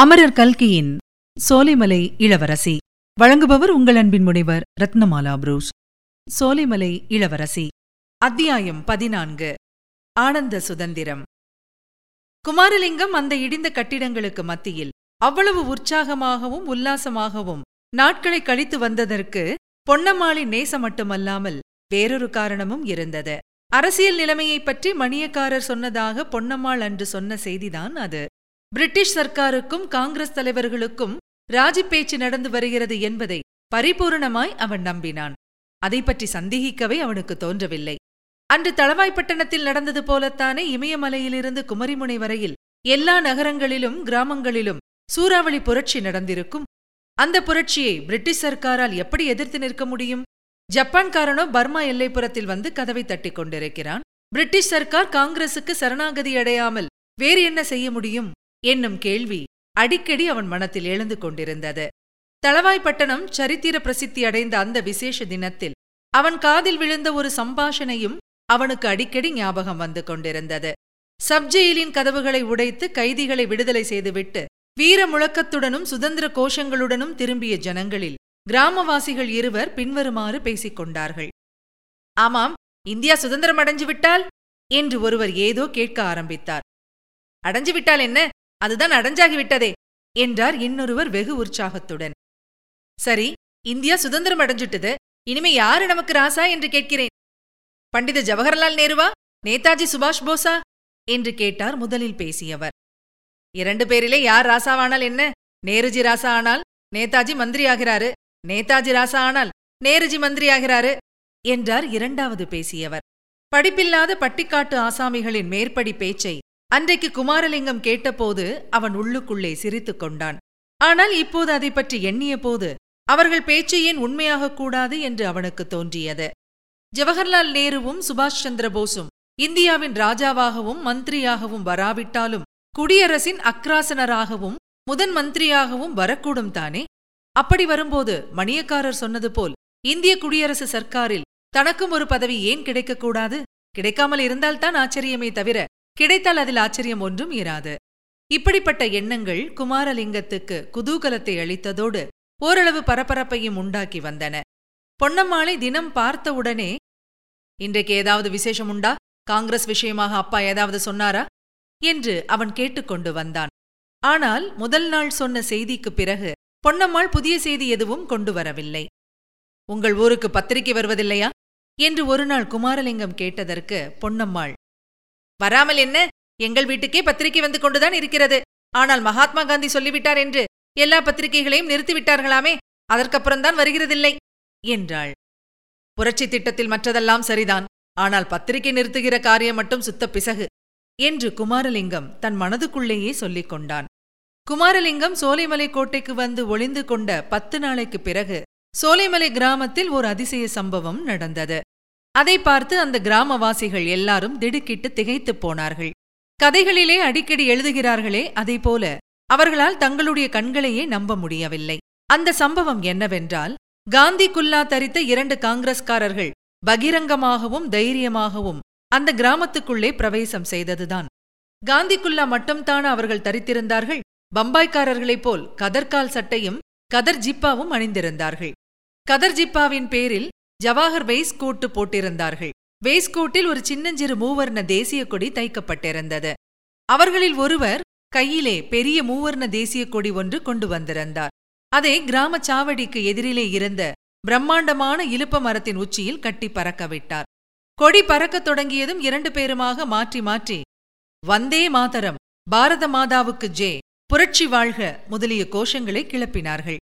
அமரர் கல்கியின் சோலைமலை இளவரசி. வழங்குபவர் உங்கள் அன்பின் முனைவர் ரத்னமாலா புரூஸ். சோலைமலை இளவரசி. அத்தியாயம் பதினான்கு. ஆனந்த சுதந்திரம். குமாரலிங்கம் அந்த இடிந்த கட்டிடங்களுக்கு மத்தியில் அவ்வளவு உற்சாகமாகவும் உல்லாசமாகவும் நாட்களை கழித்து வந்ததற்கு பொன்னம்மாளின் நேசம் மட்டுமல்லாமல் வேறொரு காரணமும் இருந்தது. அரசியல் நிலைமையைப் பற்றி மணியக்காரர் சொன்னதாக பொன்னம்மாள் அன்று சொன்ன செய்திதான் அது. பிரிட்டிஷ் சர்க்காருக்கும் காங்கிரஸ் தலைவர்களுக்கும் ராஜி பேச்சு நடந்து வருகிறது என்பதை பரிபூரணமாய் அவன் நம்பினான். அதை பற்றி சந்தேகிக்கவே அவனுக்கு தோன்றவில்லை. அன்று தளவாய்ப்பட்டணத்தில் நடந்தது போலத்தானே இமயமலையிலிருந்து குமரிமுனை வரையில் எல்லா நகரங்களிலும் கிராமங்களிலும் சூறாவளி புரட்சி நடந்திருக்கும். அந்த புரட்சியை பிரிட்டிஷ் சர்க்காரால் எப்படி எதிர்த்து நிற்க முடியும்? ஜப்பான்காரனோ பர்மா எல்லைப்புறத்தில் வந்து கதவை தட்டிக் கொண்டிருக்கிறான். பிரிட்டிஷ் சர்க்கார் காங்கிரசுக்கு சரணாகதி அடையாமல் வேறு என்ன செய்ய முடியும்? என்னும் கேள்வி அடிக்கடி அவன் மனத்தில் எழுந்து கொண்டிருந்தது. தளவாய்ப்பட்டணம் சரித்திர பிரசித்தி அடைந்த அந்த விசேஷ தினத்தில் அவன் காதில் விழுந்த ஒரு சம்பாஷணையும் அவனுக்கு அடிக்கடி ஞாபகம் வந்து கொண்டிருந்தது. சப்ஜெயிலின் கதவுகளை உடைத்து கைதிகளை விடுதலை செய்துவிட்டு வீர முழக்கத்துடனும் சுதந்திர கோஷங்களுடனும் திரும்பிய ஜனங்களில் கிராமவாசிகள் இருவர் பின்வருமாறு பேசிக் கொண்டார்கள். ஆமாம் இந்தியா சுதந்திரம் அடைஞ்சு விட்டால் என்று ஒருவர் ஏதோ கேட்க ஆரம்பித்தார். அடைஞ்சு விட்டால் என்ன? அதுதான் அடைஞ்சாகிவிட்டதே என்றார் இன்னொருவர் வெகு உற்சாகத்துடன். சரி இந்தியா சுதந்திரம் அடைஞ்சுட்டது இனிமே யாரு நமக்கு ராசா என்று கேட்கிறேன்? பண்டித ஜவஹர்லால் நேருவா நேதாஜி சுபாஷ் போஸா? என்று கேட்டார் முதலில் பேசியவர். இரண்டு பேரிலே யார் ராசாவானால் என்ன? நேருஜி ராசா ஆனால் நேதாஜி மந்திரி ஆகிறாரு நேதாஜி ராசா ஆனால் நேருஜி மந்திரி ஆகிறாரு என்றார் இரண்டாவது பேசியவர். படிப்பில்லாத பட்டிக்காட்டு ஆசாமிகளின் மேற்படி பேச்சை அன்றைக்கு குமாரலிங்கம் கேட்டபோது அவன் உள்ளுக்குள்ளே சிரித்துக் கொண்டான். ஆனால் இப்போது அதை பற்றி எண்ணிய போது அவர்கள் பேச்சு ஏன் உண்மையாகக் கூடாது? என்று அவனுக்கு தோன்றியது. ஜவஹர்லால் நேருவும் சுபாஷ் சந்திர போஸும் இந்தியாவின் ராஜாவாகவும் மந்திரியாகவும் வராவிட்டாலும் குடியரசின் அக்ராசனராகவும் முதன் மந்திரியாகவும் வரக்கூடும் தானே? அப்படி வரும்போது மணியக்காரர் சொன்னது போல் இந்திய குடியரசு சர்க்காரில் தனக்கும் ஒரு பதவி ஏன் கிடைக்கக்கூடாது கிடைக்காமல் இருந்தால்தான் ஆச்சரியமே தவிர கிடைத்தால் அதில் ஆச்சரியம் ஒன்றும் இராது. இப்படிப்பட்ட எண்ணங்கள் குமாரலிங்கத்துக்கு குதூகலத்தை அளித்ததோடு ஓரளவு பரபரப்பையும் உண்டாக்கி வந்தன. பொன்னம்மாளை தினம் பார்த்தவுடனே இன்றைக்கு ஏதாவது விசேஷம் உண்டா? காங்கிரஸ் விஷயமாக அப்பா ஏதாவது சொன்னாரா? என்று அவன் கேட்டுக்கொண்டு வந்தான். ஆனால் முதல் நாள் சொன்ன செய்திக்குப் பிறகு பொன்னம்மாள் புதிய செய்தி எதுவும் கொண்டு வரவில்லை. உங்கள் ஊருக்கு பத்திரிகை வருவதில்லையா? என்று ஒரு நாள் குமாரலிங்கம் கேட்டதற்கு பொன்னம்மாள் வராமல் என்ன? எங்கள் வீட்டுக்கே பத்திரிகை வந்து கொண்டுதான் இருக்கிறது. ஆனால் மகாத்மா காந்தி சொல்லிவிட்டார் என்று எல்லா பத்திரிகைகளையும் நிறுத்திவிட்டார்களாமே அதற்கப்புறம்தான் வருகிறதில்லை என்றாள். புரட்சி திட்டத்தில் மற்றதெல்லாம் சரிதான். ஆனால் பத்திரிகை நிறுத்துகிற காரியம் மட்டும் சுத்த பிசகு என்று குமாரலிங்கம் தன் மனதுக்குள்ளேயே சொல்லிக் கொண்டான். குமாரலிங்கம் சோலைமலை கோட்டைக்கு வந்து ஒளிந்து கொண்ட பத்து நாளைக்குப் பிறகு சோலைமலை கிராமத்தில் ஒரு அதிசய சம்பவம் நடந்தது. அதை பார்த்து அந்த கிராமவாசிகள் எல்லாரும் திடுக்கிட்டு திகைத்துப் போனார்கள். கதைகளிலே அடிக்கடி எழுதுகிறார்களே போல அவர்களால் தங்களுடைய கண்களையே நம்ப முடியவில்லை. அந்த சம்பவம் என்னவென்றால் காந்தி குல்லா தரித்த இரண்டு காங்கிரஸ்காரர்கள் பகிரங்கமாகவும் தைரியமாகவும் அந்த கிராமத்துக்குள்ளே பிரவேசம் செய்ததுதான். காந்தி குல்லா மட்டும்தான் அவர்கள் தரித்திருந்தார்கள் பம்பாய்க்காரர்களைப் போல் கதர்கால் சட்டையும் கதர் ஜிப்பாவும் அணிந்திருந்தார்கள். கதர் ஜிப்பாவின் பேரில் ஜவாஹர் வெய்ஸ்கோட்டு போட்டிருந்தார்கள். வெய்ஸ்கோட்டில் ஒரு சின்னஞ்சிறு மூவர்ண தேசிய கொடி தைக்கப்பட்டிருந்தது. அவர்களில் ஒருவர் கையிலே பெரிய மூவர்ண தேசிய கொடி ஒன்று கொண்டு வந்திருந்தார். அதை கிராம சாவடிக்கு எதிரிலே இருந்த பிரம்மாண்டமான இலுப்ப மரத்தின் உச்சியில் கட்டி பறக்க விட்டார். கொடி பறக்கத் தொடங்கியதும் இரண்டு பேருமாக மாற்றி மாற்றி வந்தே மாதரம் பாரத மாதாவுக்கு ஜே புரட்சி வாழ்க முதலிய கோஷங்களை கிளப்பினார்கள்.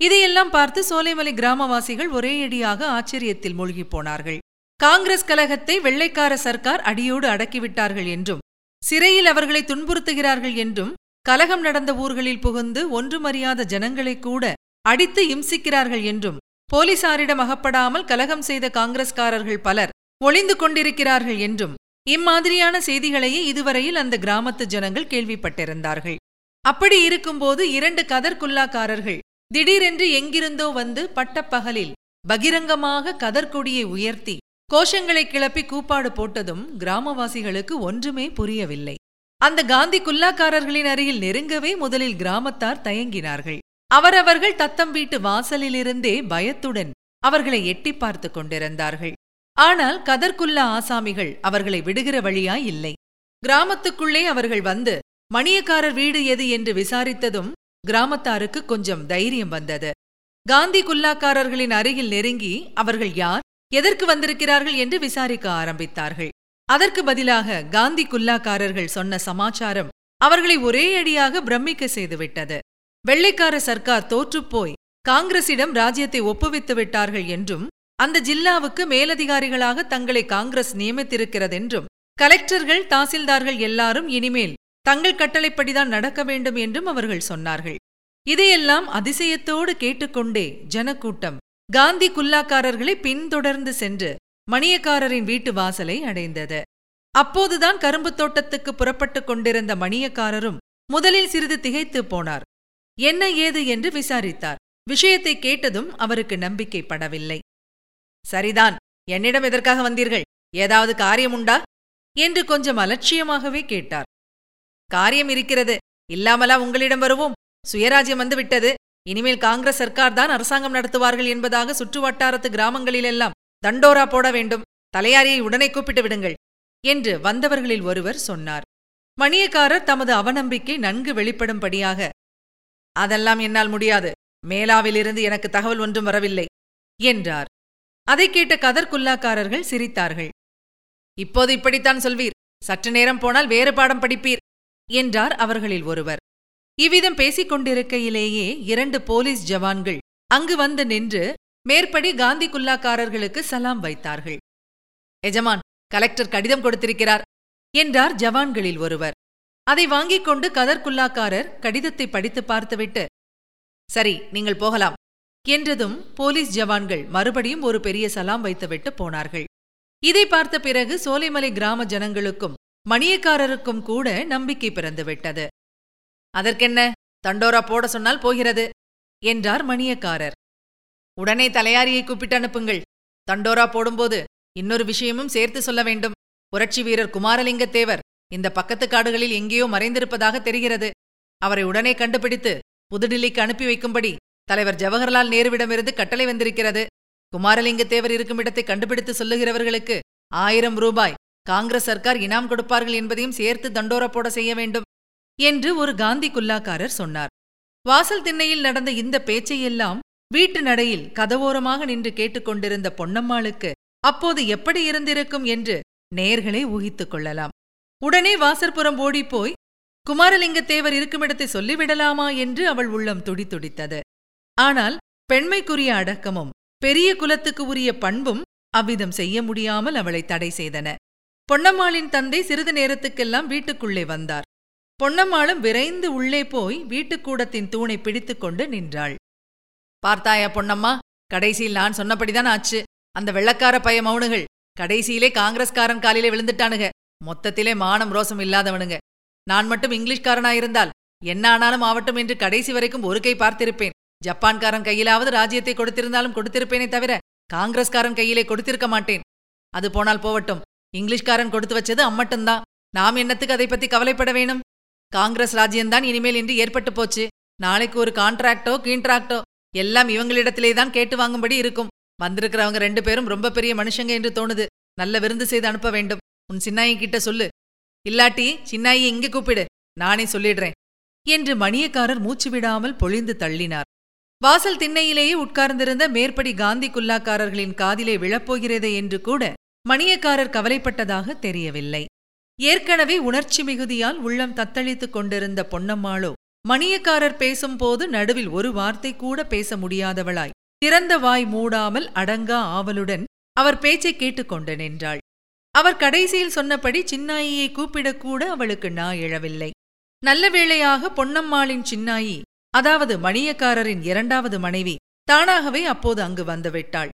இதையெல்லாம் பார்த்து சோலைமலை கிராமவாசிகள் ஒரேயடியாக ஆச்சரியத்தில் மூழ்கிப் போனார்கள். காங்கிரஸ் கலகத்தை வெள்ளைக்கார சர்க்கார் அடியோடு அடக்கிவிட்டார்கள் என்றும் சிறையில் அவர்களை துன்புறுத்துகிறார்கள் என்றும் கலகம் நடந்த ஊர்களில் புகுந்து ஒன்றுமறியாத ஜனங்களை கூட அடித்து இம்சிக்கிறார்கள் என்றும் போலீசாரிடம் அகப்படாமல் கலகம் செய்த காங்கிரஸ்காரர்கள் பலர் ஒளிந்து கொண்டிருக்கிறார்கள் என்றும் இம்மாதிரியான செய்திகளையே இதுவரையில் அந்த கிராமத்து ஜனங்கள் கேள்விப்பட்டிருந்தார்கள். அப்படி இருக்கும்போது இரண்டு கதர்குல்லாக்காரர்கள் திடீரென்று எங்கிருந்தோ வந்து பட்டப்பகலில் பகிரங்கமாக கதர்கொடியை உயர்த்தி கோஷங்களை கிளப்பி கூப்பாடு போட்டதும் கிராமவாசிகளுக்கு ஒன்றுமே புரியவில்லை. அந்த காந்தி குல்லாக்காரர்களின் அருகில் நெருங்கவே முதலில் கிராமத்தார் தயங்கினார்கள். அவரவர்கள் தத்தம் வீட்டு வாசலிலிருந்தே பயத்துடன் அவர்களை எட்டி பார்த்து கொண்டிருந்தார்கள். ஆனால் கதர்குல்லா ஆசாமிகள் அவர்களை விடுகிற வழியாய் இல்லை. கிராமத்துக்குள்ளே அவர்கள் வந்து மணியக்காரர் வீடு எது? என்று விசாரித்ததும் கிராமத்தாருக்கு கொஞ்சம் தைரியம் வந்தது. காந்தி குல்லாக்காரர்களின் அருகில் நெருங்கி அவர்கள் யார் எதற்கு வந்திருக்கிறார்கள் என்று விசாரிக்க ஆரம்பித்தார்கள். அதற்கு பதிலாக காந்தி குல்லாக்காரர்கள் சொன்ன சமாச்சாரம் அவர்களை ஒரே அடியாக பிரமிக்க செய்துவிட்டது. வெள்ளைக்கார சர்க்கார் தோற்றுப்போய் காங்கிரசிடம் ராஜ்யத்தை ஒப்புவித்து விட்டார்கள் என்றும் அந்த ஜில்லாவுக்கு மேலதிகாரிகளாக தங்களை காங்கிரஸ் நியமித்திருக்கிறதென்றும் கலெக்டர்கள் தாசில்தார்கள் எல்லாரும் இனிமேல் தங்கள் கட்டளைப்படிதான் நடக்க வேண்டும் என்றும் அவர்கள் சொன்னார்கள். இதையெல்லாம் அதிசயத்தோடு கேட்டுக்கொண்டே ஜனக்கூட்டம் காந்தி குல்லாக்காரர்களை பின்தொடர்ந்து சென்று மணியக்காரரின் வீட்டு வாசலை அடைந்தது. அப்போதுதான் கரும்புத் தோட்டத்துக்கு புறப்பட்டுக் கொண்டிருந்த மணியக்காரரும் முதலில் சிறிது திகைத்துப் போனார். என்ன ஏது? என்று விசாரித்தார். விஷயத்தை கேட்டதும் அவருக்கு நம்பிக்கைப்படவில்லை. சரிதான். என்னிடம் எதற்காக வந்தீர்கள்? ஏதாவது காரியம் உண்டா என்று கொஞ்சம் அலட்சியமாகவே கேட்டார். காரியம் இருக்கிறது. இல்லாமலா உங்களிடம் வருவோம். சுயராஜ்யம் வந்து விட்டது இனிமேல் காங்கிரஸ் சர்க்கார் தான் அரசாங்கம் நடத்துவார்கள் என்பதாக சுற்றுவட்டாரத்து கிராமங்களிலெல்லாம் தண்டோரா போட வேண்டும். தலையாரியை உடனே கூப்பிட்டு விடுங்கள் என்று வந்தவர்களில் ஒருவர் சொன்னார். மணியக்காரர் தமது அவநம்பிக்கை நன்கு வெளிப்படும்படியாக அதெல்லாம் என்னால் முடியாது. மேலாவிலிருந்து எனக்கு தகவல் ஒன்றும் வரவில்லை என்றார். அதைக் கேட்ட கதர்குல்லாக்காரர்கள் சிரித்தார்கள். இப்போது இப்படித்தான் சொல்வீர். சற்று நேரம் போனால் வேறு பாடம் படிப்பீர் என்றார் அவர்களில் ஒருவர். இவ்விதம் பேசிக் கொண்டிருக்கையிலேயே இரண்டு போலீஸ் ஜவான்கள் அங்கு வந்து நின்று மேற்படி காந்தி குல்லாக்காரர்களுக்கு சலாம் வைத்தார்கள். எஜமான் கலெக்டர் கடிதம் கொடுத்திருக்கிறார் என்றார் ஜவான்களில் ஒருவர். அதை வாங்கிக் கொண்டு கதர்குல்லாக்காரர் கடிதத்தை படித்து பார்த்துவிட்டு சரி நீங்கள் போகலாம் என்றதும் போலீஸ் ஜவான்கள் மறுபடியும் ஒரு பெரிய சலாம் வைத்துவிட்டு போனார்கள். இதை பார்த்த பிறகு சோலைமலை கிராம ஜனங்களுக்கும் மணியக்காரருக்கும் கூட நம்பிக்கை பிறந்துவிட்டது. அதற்கென்ன? தண்டோரா போட சொன்னால் போகிறது என்றார் மணியக்காரர். உடனே தலையாரியை கூப்பிட்டு அனுப்புங்கள். தண்டோரா போடும்போது இன்னொரு விஷயமும் சேர்த்து சொல்ல வேண்டும். புரட்சி வீரர் குமாரலிங்கத்தேவர் இந்த பக்கத்து காடுகளில் எங்கேயோ மறைந்திருப்பதாக தெரிகிறது. அவரை உடனே கண்டுபிடித்து புதுடில்லிக்கு அனுப்பி வைக்கும்படி தலைவர் ஜவஹர்லால் நேருவிடமிருந்து கட்டளை வந்திருக்கிறது. குமாரலிங்கத்தேவர் இருக்கும் இடத்தை கண்டுபிடித்து சொல்லுகிறவர்களுக்கு ஆயிரம் ரூபாய் காங்கிரஸ் சர்க்கார் இனாம் கொடுப்பார்கள் என்பதையும் சேர்த்து தண்டோரப்போட செய்ய வேண்டும் என்று ஒரு காந்தி குல்லாக்காரர் சொன்னார். வாசல் திண்ணையில் நடந்த இந்த பேச்சையெல்லாம் வீட்டு நடையில் கதவோரமாக நின்று கேட்டுக்கொண்டிருந்த பொன்னம்மாளுக்கு அப்போது எப்படி இருந்திருக்கும் என்று நேர்களே ஊகித்துக் கொள்ளலாம். உடனே வாசற்புறம் ஓடிப்போய் குமாரலிங்கத்தேவர் இருக்குமிடத்தை சொல்லிவிடலாமா என்று அவள் உள்ளம் துடித்துடித்தது. ஆனால் பெண்மைக்குரிய அடக்கமும் பெரிய குலத்துக்கு உரிய பண்பும் அவ்விதம் செய்ய முடியாமல் அவளை தடை செய்தன. பொன்னம்மாளின் தந்தை சிறிது நேரத்துக்கெல்லாம் வீட்டுக்குள்ளே வந்தார். பொன்னம்மாளும் விரைந்து உள்ளே போய் வீட்டுக்கூடத்தின் தூணை பிடித்துக்கொண்டு நின்றாள். பார்த்தாயா பொன்னம்மா கடைசியில் நான் சொன்னபடிதான் ஆச்சு. அந்த வெள்ளக்கார பய மௌனுகள் கடைசியிலே காங்கிரஸ்காரன் காலிலே விழுந்துட்டானுங்க. மொத்தத்திலே மானம் ரோசம் இல்லாதவனுங்க. நான் மட்டும் இங்கிலீஷ்காரனாயிருந்தால் என்ன ஆனாலும் ஆவட்டும் என்று கடைசி வரைக்கும் ஒரு கை பார்த்திருப்பேன். ஜப்பான்காரன் கையிலாவது ராஜ்யத்தை கொடுத்திருந்தாலும் கொடுத்திருப்பேனே தவிர காங்கிரஸ்காரன் கையிலே கொடுத்திருக்க மாட்டேன். அது போனால் போவட்டும். இங்கிலீஷ்காரன் கொடுத்து வச்சது அம்மட்டும்தான் நாம் என்னத்துக்கு அதை பத்தி கவலைப்பட வேணும்? காங்கிரஸ் ராஜ்யம்தான் இனிமேல் இன்று ஏற்பட்டு போச்சு. நாளைக்கு ஒரு கான்ட்ராக்டோ கீன்ட்ராக்டோ எல்லாம் இவங்களிடத்திலே தான் கேட்டு வாங்கும்படி இருக்கும். வந்திருக்கிறவங்க ரெண்டு பேரும் ரொம்ப பெரிய மனுஷங்க என்று தோணுது. நல்ல விருந்து செய்து அனுப்ப வேண்டும். உன் சின்னாயி கிட்ட சொல்லு. இல்லாட்டி சின்னாயி இங்கே கூப்பிடு. நானே சொல்லிடுறேன். என்று மணியக்காரர் மூச்சு விடாமல் பொழிந்து தள்ளினார். வாசல் திண்ணையிலேயே உட்கார்ந்திருந்த மேற்படி காந்தி குல்லாக்காரர்களின் காதிலே விழப்போகிறதே என்று கூட மணியக்காரர் கவலைப்பட்டதாக தெரியவில்லை. ஏற்கனவே உணர்ச்சி மிகுதியால் உள்ளம் தத்தளித்துக் கொண்டிருந்த பொன்னம்மாளோ மணியக்காரர் பேசும்போது நடுவில் ஒரு வார்த்தை கூட பேச முடியாதவளாய் திறந்த வாய் மூடாமல் அடங்கா ஆவலுடன் அவர் பேச்சைக் கேட்டுக்கொண்டு நின்றாள். அவர் கடைசியில் சொன்னபடி சின்னாயியை கூப்பிடக்கூட அவளுக்கு நா எழவில்லை. நல்ல வேளையாக பொன்னம்மாளின் சின்னாயி அதாவது மணியக்காரரின் இரண்டாவது மனைவி தானாகவே அப்போது அங்கு வந்துவிட்டாள்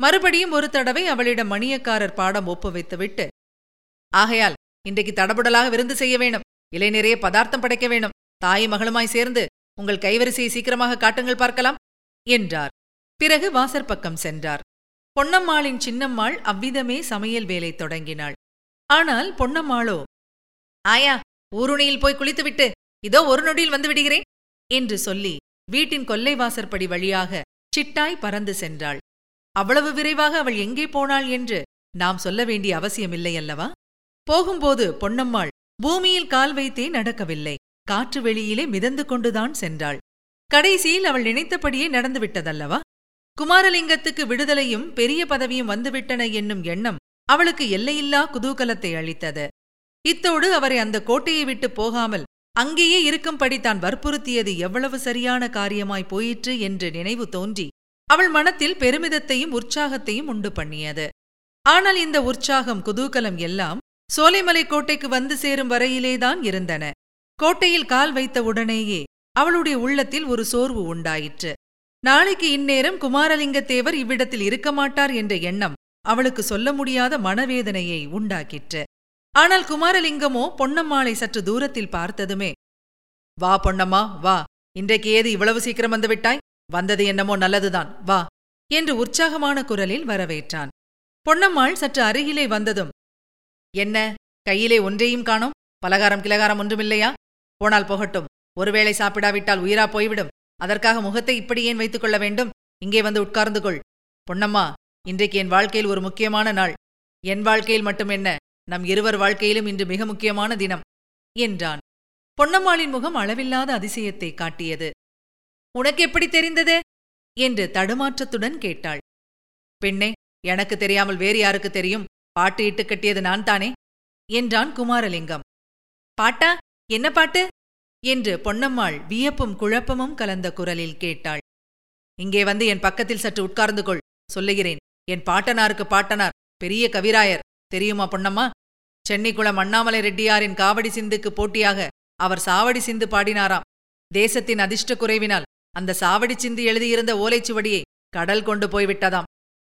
மறுபடியும் ஒரு தடவை அவளிடம் மணியக்காரர் பாடம் ஒப்புவித்துவிட்டு ஆகையால் இன்றைக்கு தடபுடலாக விருந்து செய்ய வேணும். இலை நிறைய பதார்த்தம் படைக்க வேணும். தாயும் மகளுமாய் சேர்ந்து உங்கள் கைவரிசையை சீக்கிரமாக காட்டுங்கள் பார்க்கலாம் என்றார். பிறகு வாசற்பக்கம் சென்றார். பொன்னம்மாளின் சின்னம்மாள் அவ்விதமே சமையல் வேலை தொடங்கினாள். ஆனால் பொன்னம்மாளோ ஆயா ஊருணியில் போய் குளித்துவிட்டு இதோ ஒரு நொடியில் வந்து விடுகிறேன் என்று சொல்லி வீட்டின் கொல்லை வாசற்படி வழியாக சிட்டாய் பறந்து சென்றாள். அவ்வளவு விரைவாக அவள் எங்கே போனாள் என்று நாம் சொல்ல வேண்டிய அவசியமில்லை அல்லவா? போகும்போது பொன்னம்மாள் பூமியில் கால் வைத்தே நடக்கவில்லை. காற்று வெளியிலே மிதந்து கொண்டுதான் சென்றாள். கடைசியில் அவள் நினைத்தபடியே நடந்துவிட்டதல்லவா குமாரலிங்கத்துக்கு விடுதலையும் பெரிய பதவியும் வந்துவிட்டன என்னும் எண்ணம் அவளுக்கு எல்லையில்லா குதூகலத்தை அளித்தது. இத்தோடு அவரை அந்த கோட்டையை விட்டு போகாமல் அங்கேயே இருக்கும்படி தான் வற்புறுத்தியது எவ்வளவு சரியான காரியமாய் போயிற்று என்று நினைவு தோன்றி அவள் மனத்தில் பெருமிதத்தையும் உற்சாகத்தையும் உண்டு பண்ணியது. ஆனால் இந்த உற்சாகம் குதூகலம் எல்லாம் சோலைமலை கோட்டைக்கு வந்து சேரும் வரையிலேதான் இருந்தன. கோட்டையில் கால் வைத்த உடனேயே அவளுடைய உள்ளத்தில் ஒரு சோர்வு உண்டாயிற்று. நாளைக்கு இந்நேரம் குமாரலிங்கத்தேவர் இவ்விடத்தில் இருக்க மாட்டார் என்ற எண்ணம் அவளுக்கு சொல்ல முடியாத மனவேதனையை உண்டாக்கிற்று. ஆனால் குமாரலிங்கமோ பொன்னம்மாளை சற்று தூரத்தில் பார்த்ததுமே வா பொன்னம்மா வா. இன்றைக்கு ஏது இவ்வளவு சீக்கிரம் வந்துவிட்டாய் வந்தது என்னமோ நல்லதுதான் வா என்று உற்சாகமான குரலில் வரவேற்றான். பொன்னம்மாள் சற்று அருகிலே வந்ததும் என்ன கையிலே ஒன்றையும் காணோம்? பலகாரம் கிலகாரம் ஒன்றுமில்லையா? போனால் போகட்டும் ஒருவேளை சாப்பிடாவிட்டால் உயிரா போய்விடும். அதற்காக முகத்தை இப்படி ஏன் வைத்துக் கொள்ள வேண்டும்? இங்கே வந்து உட்கார்ந்து கொள். பொன்னம்மா இன்றைக்கு என் வாழ்க்கையில் ஒரு முக்கியமான நாள். என் வாழ்க்கையில் மட்டும் என்ன? நம் இருவர் வாழ்க்கையிலும் இன்று மிக முக்கியமான தினம் என்றான். பொன்னம்மாளின் முகம் அளவில்லாத அதிசயத்தை காட்டியது. உனக்கு எப்படி தெரிந்தது? என்று தடுமாற்றத்துடன் கேட்டாள். பெண்ணே எனக்கு தெரியாமல் வேறு யாருக்கு தெரியும்? பாட்டு இட்டு கட்டியது நான் தானே என்றான் குமாரலிங்கம். பாட்டா? என்ன பாட்டு? என்று பொன்னம்மாள் வியப்பும் குழப்பமும் கலந்த குரலில் கேட்டாள். இங்கே வந்து என் பக்கத்தில் சற்று உட்கார்ந்து கொள். சொல்லுகிறேன். என் பாட்டனாருக்கு பாட்டனார். பெரிய கவிராயர். தெரியுமா பொன்னம்மா? சென்னிக்குளம் அண்ணாமலை ரெட்டியாரின் காவடி சிந்துக்கு போட்டியாக அவர் சாவடி சிந்து பாடினாராம். தேசத்தின் அதிர்ஷ்ட குறைவினால் அந்த சாவடி சிந்தி எழுதியிருந்த ஓலைச்சுவடியை கடல் கொண்டு போய்விட்டதாம்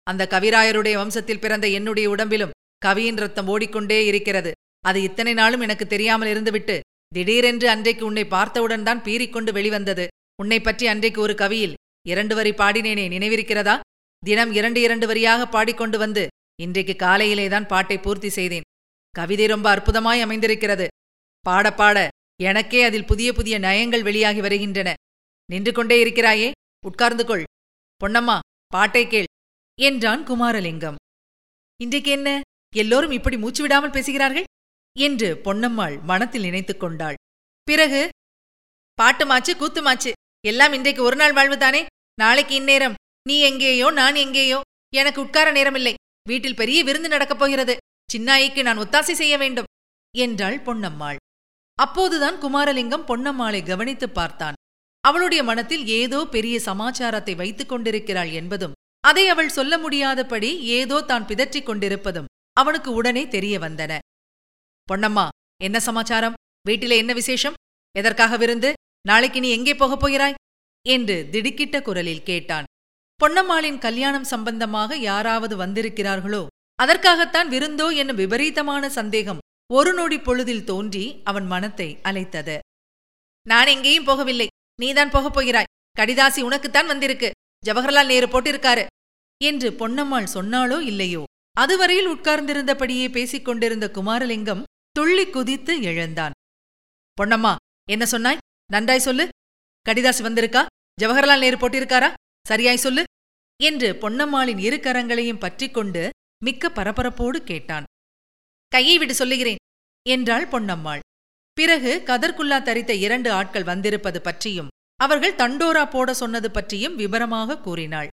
அந்த கவிராயருடைய வம்சத்தில் பிறந்த என்னுடைய உடம்பிலும் கவியின் ரத்தம் ஓடிக்கொண்டே இருக்கிறது. அது இத்தனை நாளும் எனக்கு தெரியாமல் இருந்துவிட்டு திடீரென்று அன்றைக்கு உன்னை பார்த்தவுடன் தான் பீறிக்கொண்டு வெளிவந்தது. உன்னை பற்றி அன்றைக்கு ஒரு கவியில் இரண்டு வரி பாடினேனே நினைவிருக்கிறதா? தினம் இரண்டு இரண்டு வரியாக பாடிக்கொண்டு வந்து இன்றைக்கு காலையிலேதான் பாட்டை பூர்த்தி செய்தேன். கவிதை ரொம்ப அற்புதமாய் அமைந்திருக்கிறது. பாட பாட எனக்கே அதில் புதிய புதிய நயங்கள் வெளியாகி வருகின்றன. நின்று கொண்டே இருக்கிறாயே. உட்கார்ந்து கொள். பொன்னம்மா பாட்டை கேள் என்றான் குமாரலிங்கம். இன்றைக்கு என்ன? எல்லோரும் இப்படி மூச்சு விடாமல் பேசுகிறார்கள்? என்று பொன்னம்மாள் மனத்தில் நினைத்துக் கொண்டாள். பிறகு பாட்டுமாச்சு கூத்துமாச்சு எல்லாம் இன்றைக்கு ஒரு நாள் வாழ்வுதானே? நாளைக்கு இந்நேரம் நீ எங்கேயோ நான் எங்கேயோ எனக்கு உட்கார நேரமில்லை. வீட்டில் பெரிய விருந்து நடக்கப் போகிறது. சின்னாயிக்கு நான் ஒத்தாசை செய்ய வேண்டும் என்றாள் பொன்னம்மாள். அப்போதுதான் குமாரலிங்கம் பொன்னம்மாளை கவனித்துப் பார்த்தான். அவளுடைய மனத்தில் ஏதோ பெரிய சமாச்சாரத்தை வைத்துக் கொண்டிருக்கிறாள் என்பதும் அதை அவள் சொல்ல முடியாதபடி ஏதோ தான் பிதற்றிக் கொண்டிருப்பதும் அவனுக்கு உடனே தெரிய வந்தன. பொன்னம்மா என்ன சமாச்சாரம்? வீட்டிலே என்ன விசேஷம்? எதற்காக விருந்து? நாளைக்கு நீ எங்கே போகப் போகிறாய்? என்று திடுக்கிட்ட குரலில் கேட்டான். பொன்னம்மாளின் கல்யாணம் சம்பந்தமாக யாராவது வந்திருக்கிறார்களோ அதற்காகத்தான் விருந்தோ என்னும் விபரீதமான சந்தேகம் ஒரு நொடி பொழுதில் தோன்றி அவன் மனத்தை அலைத்தது. நான் எங்கேயும் போகவில்லை. நீதான் போகப் போகிறாய். கடிதாசி உனக்குத்தான் வந்திருக்கு. ஜவஹர்லால் நேரு போட்டிருக்காரு. என்று பொன்னம்மாள் சொன்னாளோ இல்லையோ? அதுவரையில் உட்கார்ந்திருந்தபடியே பேசிக் கொண்டிருந்த குமாரலிங்கம் துள்ளி குதித்து எழுந்தான். பொன்னம்மா என்ன சொன்னாய்? நன்றாய் சொல்லு. கடிதாசி வந்திருக்கா? ஜவஹர்லால் நேரு போட்டிருக்காரா? சரியாய் சொல்லு. என்று பொன்னம்மாளின் இரு கரங்களையும் பற்றிக்கொண்டு மிக்க பரபரப்போடு கேட்டான். கையை விட்டு சொல்லுகிறேன் என்றாள் பொன்னம்மாள். பிறகு கதர்குல்லா தரித்த இரண்டு ஆட்கள் வந்திருப்பது பற்றியும் அவர்கள் தண்டோரா போட சொன்னது பற்றியும் விபரமாக கூறினாள்.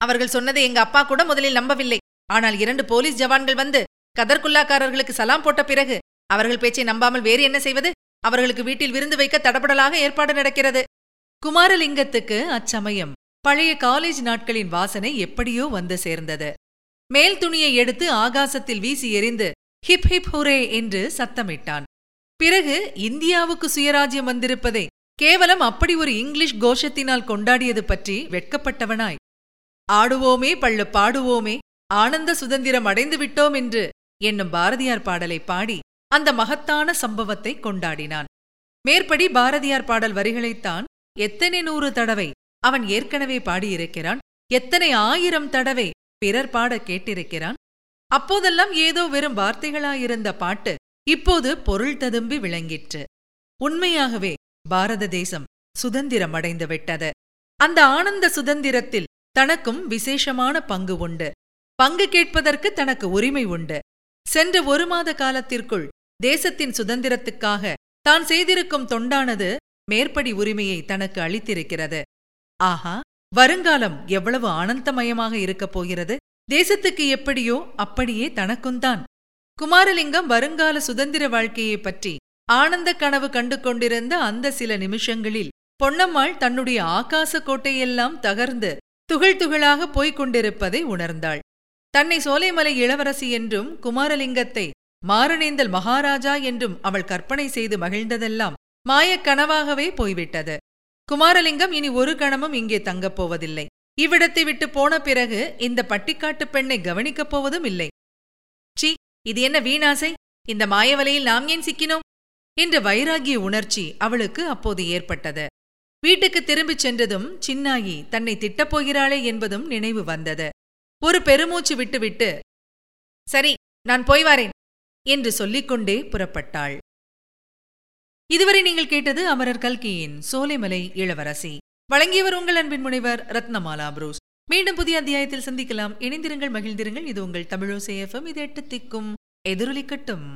அவர்கள் சொன்னதை எங்க அப்பா கூட முதலில் நம்பவில்லை. ஆனால் இரண்டு போலீஸ் ஜவான்கள் வந்து கதர்குல்லாக்காரர்களுக்கு சலாம் போட்ட பிறகு அவர்கள் பேச்சை நம்பாமல் வேறு என்ன செய்வது? அவர்களுக்கு வீட்டில் விருந்து வைக்க தடபடலாக ஏற்பாடு நடக்கிறது. குமாரலிங்கத்துக்கு அச்சமயம் பழைய காலேஜ் நாட்களின் வாசனை எப்படியோ வந்து சேர்ந்தது. மேல் துணியை எடுத்து ஆகாசத்தில் வீசி எறிந்து ஹிப் ஹிப் ஹுரே என்று சத்தமிட்டான். பிறகு இந்தியாவுக்கு சுயராஜ்யம் வந்திருப்பதை கேவலம் அப்படி ஒரு இங்கிலீஷ் கோஷத்தினால் கொண்டாடியது பற்றி வெட்கப்பட்டவனாய். ஆடுவோமே பள்ளு பாடுவோமே ஆனந்த சுதந்திரம் அடைந்து விட்டோம் என்று என்னும் பாரதியார் பாடலை பாடி அந்த மகத்தான சம்பவத்தை கொண்டாடினான். மேற்படி பாரதியார் பாடல் வரிகளைத்தான் எத்தனை நூறு தடவை அவன் ஏற்கனவே பாடியிருக்கிறான் எத்தனை ஆயிரம் தடவை பிறர் பாட கேட்டிருக்கிறான். அப்போதெல்லாம் ஏதோ வெறும் வார்த்தைகளாயிருந்த பாட்டு இப்போது பொருள் ததும்பி விளங்கிற்று. உண்மையாகவே பாரத தேசம் சுதந்திரம் அடைந்து விட்டது அந்த ஆனந்த சுதந்திரத்தில் தனக்கும் விசேஷமான பங்கு உண்டு. பங்கு கேட்பதற்கு தனக்கு உரிமை உண்டு. சென்ற ஒரு மாத காலத்திற்குள் தேசத்தின் சுதந்திரத்துக்காக தான் செய்திருக்கும் தொண்டானது மேற்படி உரிமையை தனக்கு அளித்திருக்கிறது. ஆஹா வருங்காலம் எவ்வளவு ஆனந்தமயமாக இருக்கப் போகிறது. தேசத்துக்கு எப்படியோ அப்படியே தனக்கும்தான் குமாரலிங்கம் வருங்கால சுதந்திர வாழ்க்கையைப் பற்றி ஆனந்த கனவு கண்டு கொண்டிருந்த அந்த சில நிமிஷங்களில் பொன்னம்மாள் தன்னுடைய ஆகாச கோட்டையெல்லாம் தகர்ந்து துகள் துகளாக போய்க் கொண்டிருப்பதை உணர்ந்தாள். தன்னை சோலைமலை இளவரசி என்றும் குமாரலிங்கத்தை மாரணேந்தல் மகாராஜா என்றும் அவள் கற்பனை செய்து மகிழ்ந்ததெல்லாம் மாயக் கனவாகவே போய்விட்டது. குமாரலிங்கம் இனி ஒரு கணமும் இங்கே தங்கப் போவதில்லை. இவ்விடத்தை விட்டு போன பிறகு இந்த பட்டிக்காட்டு பெண்ணை கவனிக்கப் போவதும் இல்லை. சி இது என்ன வீணாசை? இந்த மாயவலையில் நாம் ஏன் சிக்கினோம்? என்ற வைராகிய உணர்ச்சி அவளுக்கு அப்போது ஏற்பட்டது. வீட்டுக்கு திரும்பிச் சென்றதும் சின்னாயி தன்னை திட்டப் போகிறாளே என்பதும் நினைவு வந்தது. ஒரு பெருமூச்சு விட்டுவிட்டு சரி நான் போய் வரேன் என்று சொல்லிக்கொண்டே புறப்பட்டாள். இதுவரை நீங்கள் கேட்டது அமரர் கல்கியின் சோலைமலை இளவரசி. வழங்கியவர் உங்கள் அன்பின் முனைவர் ரத்னமாலா புரூஸ். மீண்டும் புதிய அத்தியாயத்தில் சந்திக்கலாம். இணைந்திருங்கள் மகிழ்ந்திருங்கள். இது உங்கள் தமிழோசேஃபம் இது எட்டு திக்கும் எதிரொலிக்கட்டும்.